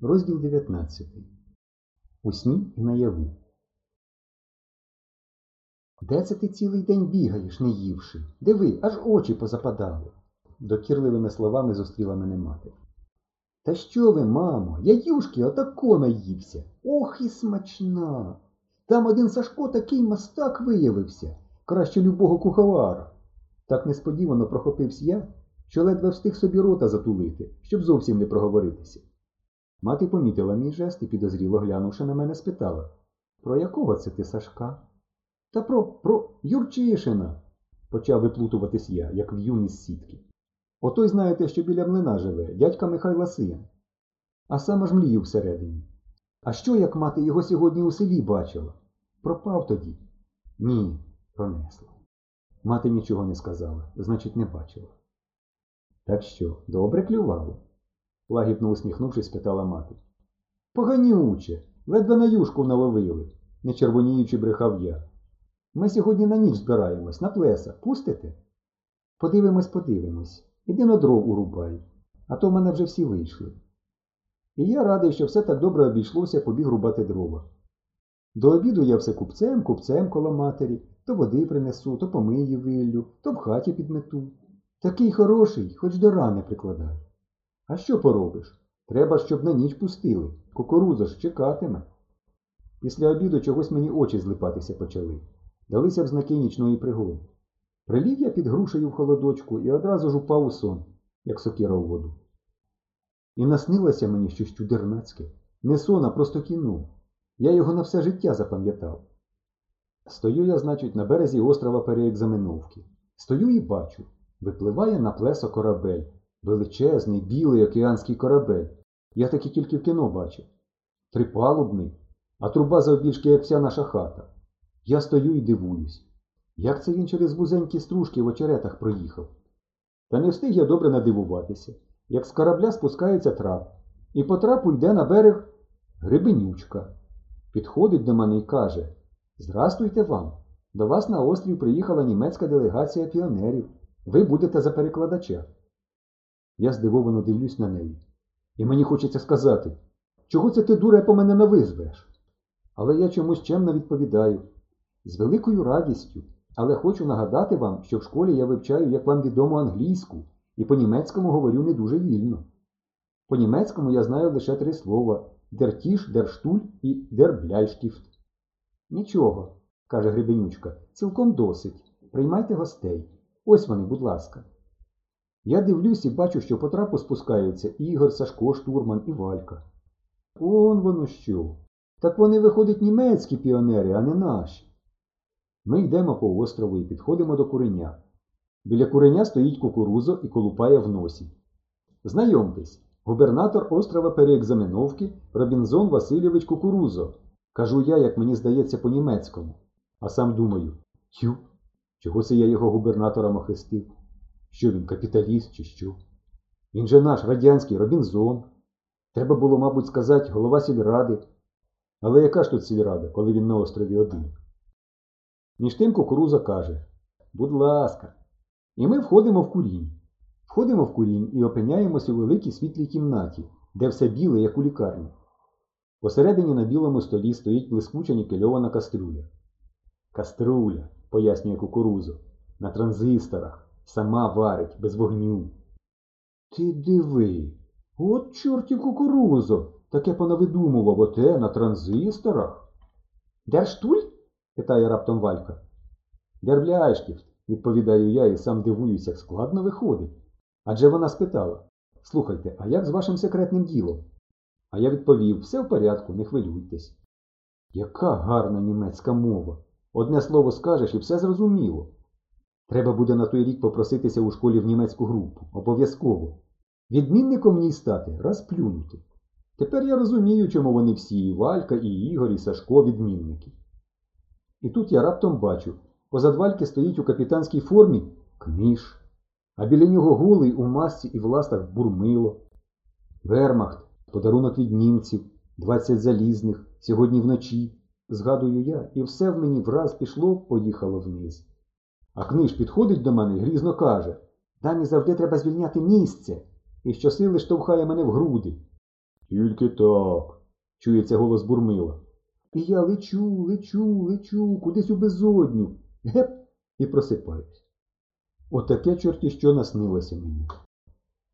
Розділ 19. У сні і наяву. Де це ти цілий день бігаєш, не ївши? Диви, аж очі позападали. Докірливими словами зустріла мене мати. Та що ви, мамо, я юшки отако наївся. Ох і смачна. Там один Сашко такий мастак виявився, краще любого куховара. Так несподівано прохопився я, що ледве встиг собі рота затулити, щоб зовсім не проговоритися. Мати помітила мій жест і підозріло глянувши на мене, спитала Про якого це ти Сашка? Та про про Юрчишина, почав виплутуватись я, як в'юн із сітки. Отой знаєте, що біля млина живе, дядька Михайла син. А сам аж млію всередині. А що, як мати його сьогодні у селі бачила? Пропав тоді? Ні, пронесла. Мати нічого не сказала, значить, не бачила. Так що, добре клювало? Лагідно усміхнувшись, спитала мати. Поганюче, ледве на юшку наловили, не червоніючи брехав я. Ми сьогодні на ніч збираємось, на плеса. Пустите? Подивимось, подивимось. Іди на дров урубай, а то в мене вже всі вийшли. І я радий, що все так добре обійшлося, побіг рубати дрова. До обіду я все купцем, купцем коло матері, то води принесу, то помиї виллю, то в хаті підмету. Такий хороший, хоч до рани прикладай. А що поробиш? Треба, щоб на ніч пустили. Кукуруза ж чекатиме. Після обіду чогось мені очі злипатися почали. Далися в знаки нічної пригоди. Приліг я під грушею в холодочку і одразу ж упав у сон, як сокира у воду. І наснилося мені щось чудернацьке. Не сон, а просто кіно. Я його на все життя запам'ятав. Стою я, значить, на березі острова Переекзаменовки. Стою і бачу. Випливає на плесо корабель. Величезний, білий океанський корабель. Я таки тільки в кіно бачив. Трипалубний, а труба завбільшки, як вся наша хата. Я стою і дивуюсь. Як це він через вузенькі стружки в очеретах проїхав? Та не встиг я добре надивуватися, як з корабля спускається трап, і по трапу йде на берег грибенючка. Підходить до мене і каже Здрастуйте вам! До вас на острів приїхала німецька делегація піонерів. Ви будете за перекладача. Я здивовано дивлюсь на неї. І мені хочеться сказати, чого це ти, дуре, по мене навизвеш? Але я чомусь чемно відповідаю. З великою радістю, але хочу нагадати вам, що в школі я вивчаю, як вам відомо, англійську, і по-німецькому говорю не дуже вільно. По-німецькому я знаю лише три слова дертіш, дерштуль і дербляйштіфт. Нічого, каже Гребенючка, цілком досить. Приймайте гостей. Ось вони, будь ласка. Я дивлюсь і бачу, що по трапу спускаються Ігор, Сашко, Штурман і Валька. Он воно що. Так вони, виходять, німецькі піонери, а не наші. Ми йдемо по острову і підходимо до куреня. Біля куреня стоїть кукурузо і колупає в носі. Знайомтесь, губернатор острова Переекзаменовки Робінзон Васильович Кукурузо. Кажу я, як мені здається, по-німецькому. А сам думаю, тю, чого це я його губернатором охрестив? Що він капіталіст чи що? Він же наш радянський Робінзон. Треба було, мабуть, сказати, голова сільради. Але яка ж тут сільрада, коли він на острові один? Між тим кукуруза каже Будь ласка. І ми входимо в курінь. Входимо в курінь і опиняємося у великій світлій кімнаті, де все біле, як у лікарні. Посередині на білому столі стоїть блискуча нікельована каструля. Каструля, пояснює кукурузо, на транзисторах, сама варить, без вогню. Ти диви, от чортів кукурузо, таке понавидумував оте на транзисторах. Дерштуль? питає раптом Валька. Дербляшків, відповідаю я і сам дивуюсь, як складно виходить. Адже вона спитала Слухайте, а як з вашим секретним ділом? А я відповів все в порядку, не хвилюйтесь. Яка гарна німецька мова. Одне слово скажеш і все зрозуміло. Треба буде на той рік попроситися у школі в німецьку групу. Обов'язково. Відмінником ній стати раз плюнути. Тепер я розумію, чому вони всі, і Валька, і Ігор, і Сашко відмінники. І тут я раптом бачу, позад Вальки стоїть у капітанській формі книж, а біля нього голий у масці і в ластах бурмило. Вермахт, подарунок від німців, 20 залізних, сьогодні вночі, згадую я, і все в мені враз пішло, поїхало вниз. А книж підходить до мене і грізно каже Дамі завжди треба звільняти місце, і щосили штовхає мене в груди. Тільки так, чується голос бурмила. І я лечу, лечу, лечу, кудись у безодню. Геп, і просипаюсь. Отаке чорті що наснилося мені.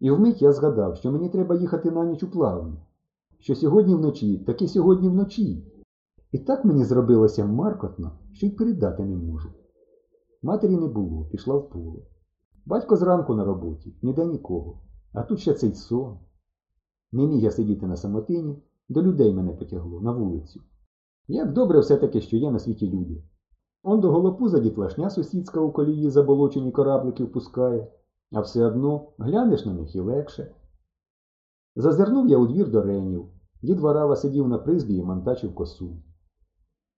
І вмить я згадав, що мені треба їхати на ніч у плавання, що сьогодні вночі, таки сьогодні вночі. І так мені зробилося маркотно, що й передати не можу. Матері не було, пішла в поле. Батько зранку на роботі, ніде нікого. А тут ще цей сон. Не міг я сидіти на самотині, до людей мене потягло на вулицю. Як добре все-таки, що є на світі люди. Он до голопуза дітлашня сусідська у колії заболочені кораблики впускає, а все одно глянеш на них і легше. Зазирнув я у двір до ренів. Дід Варава сидів на призбі і монтачив косу.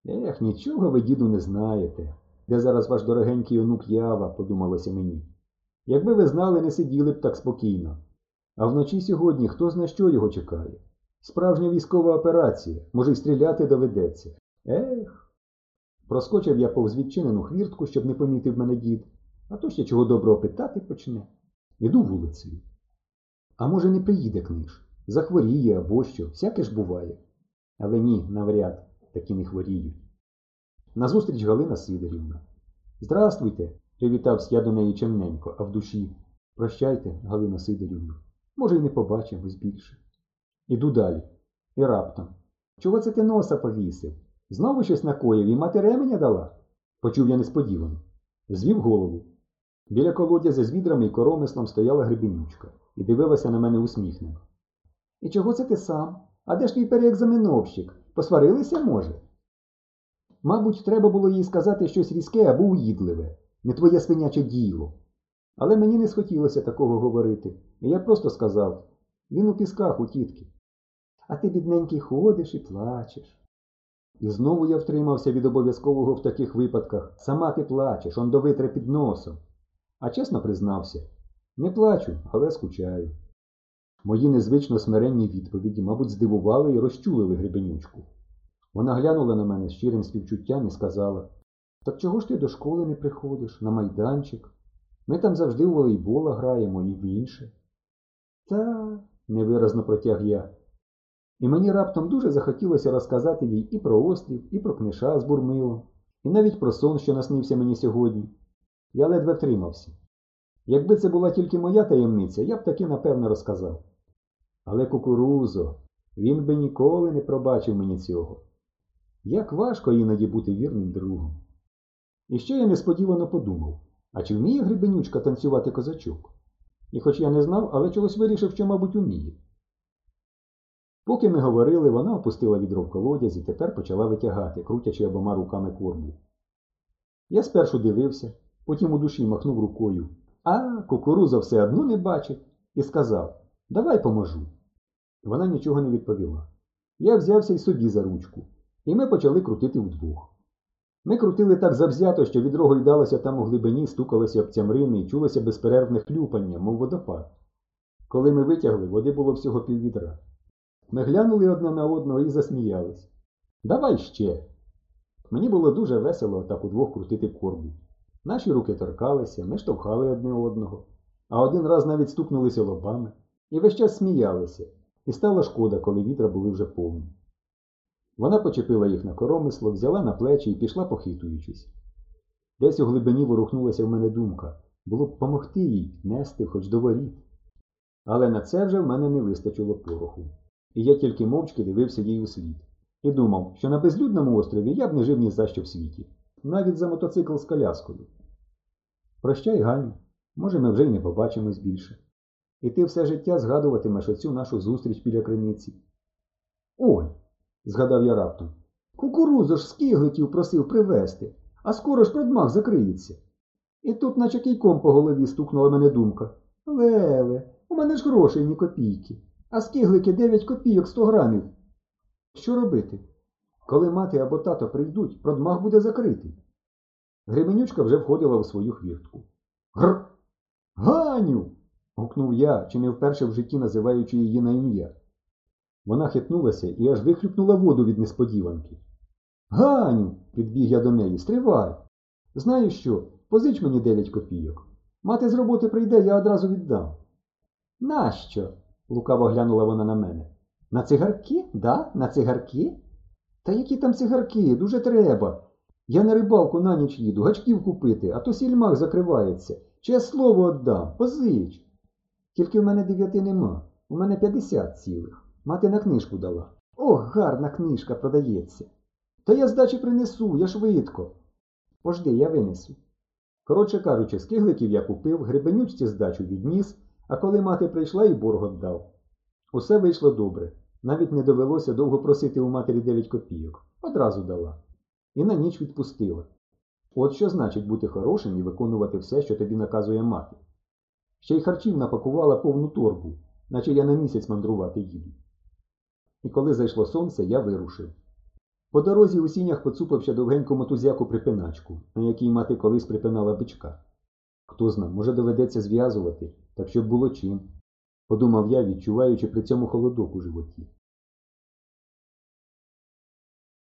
Ех, нічого ви, діду, не знаєте. Де зараз ваш дорогенький онук Ява, подумалося мені. Якби ви знали, не сиділи б так спокійно. А вночі сьогодні хто зна що його чекає? Справжня військова операція, може й стріляти доведеться. Ех. Проскочив я повз відчинену хвіртку, щоб не помітив мене дід, а то ще чого доброго питати почне. Іду вулицею. А може, не приїде книж, захворіє або що, всяке ж буває. Але ні, навряд, такі не хворіють. Назустріч Галина Сидорівна. Здрастуйте, привітався я до неї чемненько, а в душі. Прощайте, Галина Сидорівна. Може, й не побачимось більше. Іду далі. І раптом. Чого це ти носа повісив? Знову щось накоїв і мати ременя дала? Почув я несподівано. Звів голову. Біля колодязя з відрами і коромислом стояла гребенючка і дивилася на мене усміхнено. І чого це ти сам? А де ж твій переекзаменовщик? Посварилися, може? Мабуть, треба було їй сказати щось різке або уїдливе, не твоє свиняче діло. Але мені не схотілося такого говорити, і я просто сказав він у пісках у тітки. А ти, бідненький, ходиш і плачеш. І знову я втримався від обов'язкового в таких випадках. Сама ти плачеш, он до витре під носом. А чесно признався, не плачу, але скучаю. Мої незвично смиренні відповіді, мабуть, здивували і розчулили гребенючку. Вона глянула на мене з щирим співчуттям і сказала Так чого ж ти до школи не приходиш, на майданчик? Ми там завжди у волейбола граємо і в інше. Та, невиразно протяг я. І мені раптом дуже захотілося розказати їй і про острів, і про книша з бурмилом, і навіть про сон, що наснився мені сьогодні. Я ледве втримався. Якби це була тільки моя таємниця, я б таки напевно розказав. Але кукурузо, він би ніколи не пробачив мені цього. Як важко іноді бути вірним другом. І ще я несподівано подумав, а чи вміє грибенючка танцювати козачок? І хоч я не знав, але чогось вирішив, що, мабуть, уміє. Поки ми говорили, вона опустила відро в колодязь і тепер почала витягати, крутячи обома руками корбу. Я спершу дивився, потім у душі махнув рукою, а кукуруза все одно не бачить, і сказав Давай поможу. Вона нічого не відповіла. Я взявся й собі за ручку, і ми почали крутити вдвох. Ми крутили так завзято, що відро гойдалося там у глибині, стукалося об цямрини і чулося безперервне хлюпання, мов водопад. Коли ми витягли, води було всього піввідра. Ми глянули одне на одного і засміялись. Давай ще. Мені було дуже весело так удвох крутити корбу. Наші руки торкалися, ми штовхали одне одного, а один раз навіть стукнулися лобами і весь час сміялися, і стало шкода, коли вітра були вже повні. Вона почепила їх на коромисло, взяла на плечі і пішла похитуючись. Десь у глибині ворухнулася в мене думка було б помогти їй нести хоч до воріт. Але на це вже в мене не вистачило пороху, і я тільки мовчки дивився їй у слід. І думав, що на безлюдному острові я б не жив ні за що в світі, навіть за мотоцикл з коляскою. Прощай, Ганю, може, ми вже й не побачимось більше. І ти все життя згадуватимеш оцю нашу зустріч біля криниці. Ой, згадав я раптом. Кукурузу ж скиглетів просив привезти, а скоро ж продмах закриється. І тут, наче кійком по голові, стукнула мене думка. Леле, у мене ж грошей ні копійки, а скиглики 9 копійок 100 грамів. Що робити? Коли мати або тато прийдуть, продмах буде закритий. Гременючка вже входила у свою хвіртку. Гр. Ганю. гукнув я, чи не вперше в житті називаючи її на ім'я. Вона хитнулася і аж вихлюпнула воду від несподіванки. Ганю, підбіг я до неї, стривай. Знаю що, позич мені дев'ять копійок. Мати з роботи прийде, я одразу віддам. Нащо? лукаво глянула вона на мене. На цигарки? Да? На цигарки? Та які там цигарки? Дуже треба. Я на рибалку на ніч їду, гачків купити, а то сільмах закривається. Чи я слово віддам, позич. Тільки в мене дев'яти нема, у мене 50 цілих. Мати на книжку дала. Ох, гарна книжка продається. Та я здачі принесу, я швидко. Пожди, я винесу. Коротше кажучи, скигликів я купив, гребенючці здачу відніс, а коли мати прийшла і борг віддав. Усе вийшло добре. Навіть не довелося довго просити у матері 9 копійок. Одразу дала. І на ніч відпустила. От що значить бути хорошим і виконувати все, що тобі наказує мати. Ще й харчів напакувала повну торбу, наче я на місяць мандрувати їду. І коли зайшло сонце, я вирушив. По дорозі у сінях поцупився довгеньку мотузяку припиначку, на якій мати колись припинала бичка. Хто зна, може доведеться зв'язувати, так щоб було чим, подумав я, відчуваючи при цьому холодок у животі.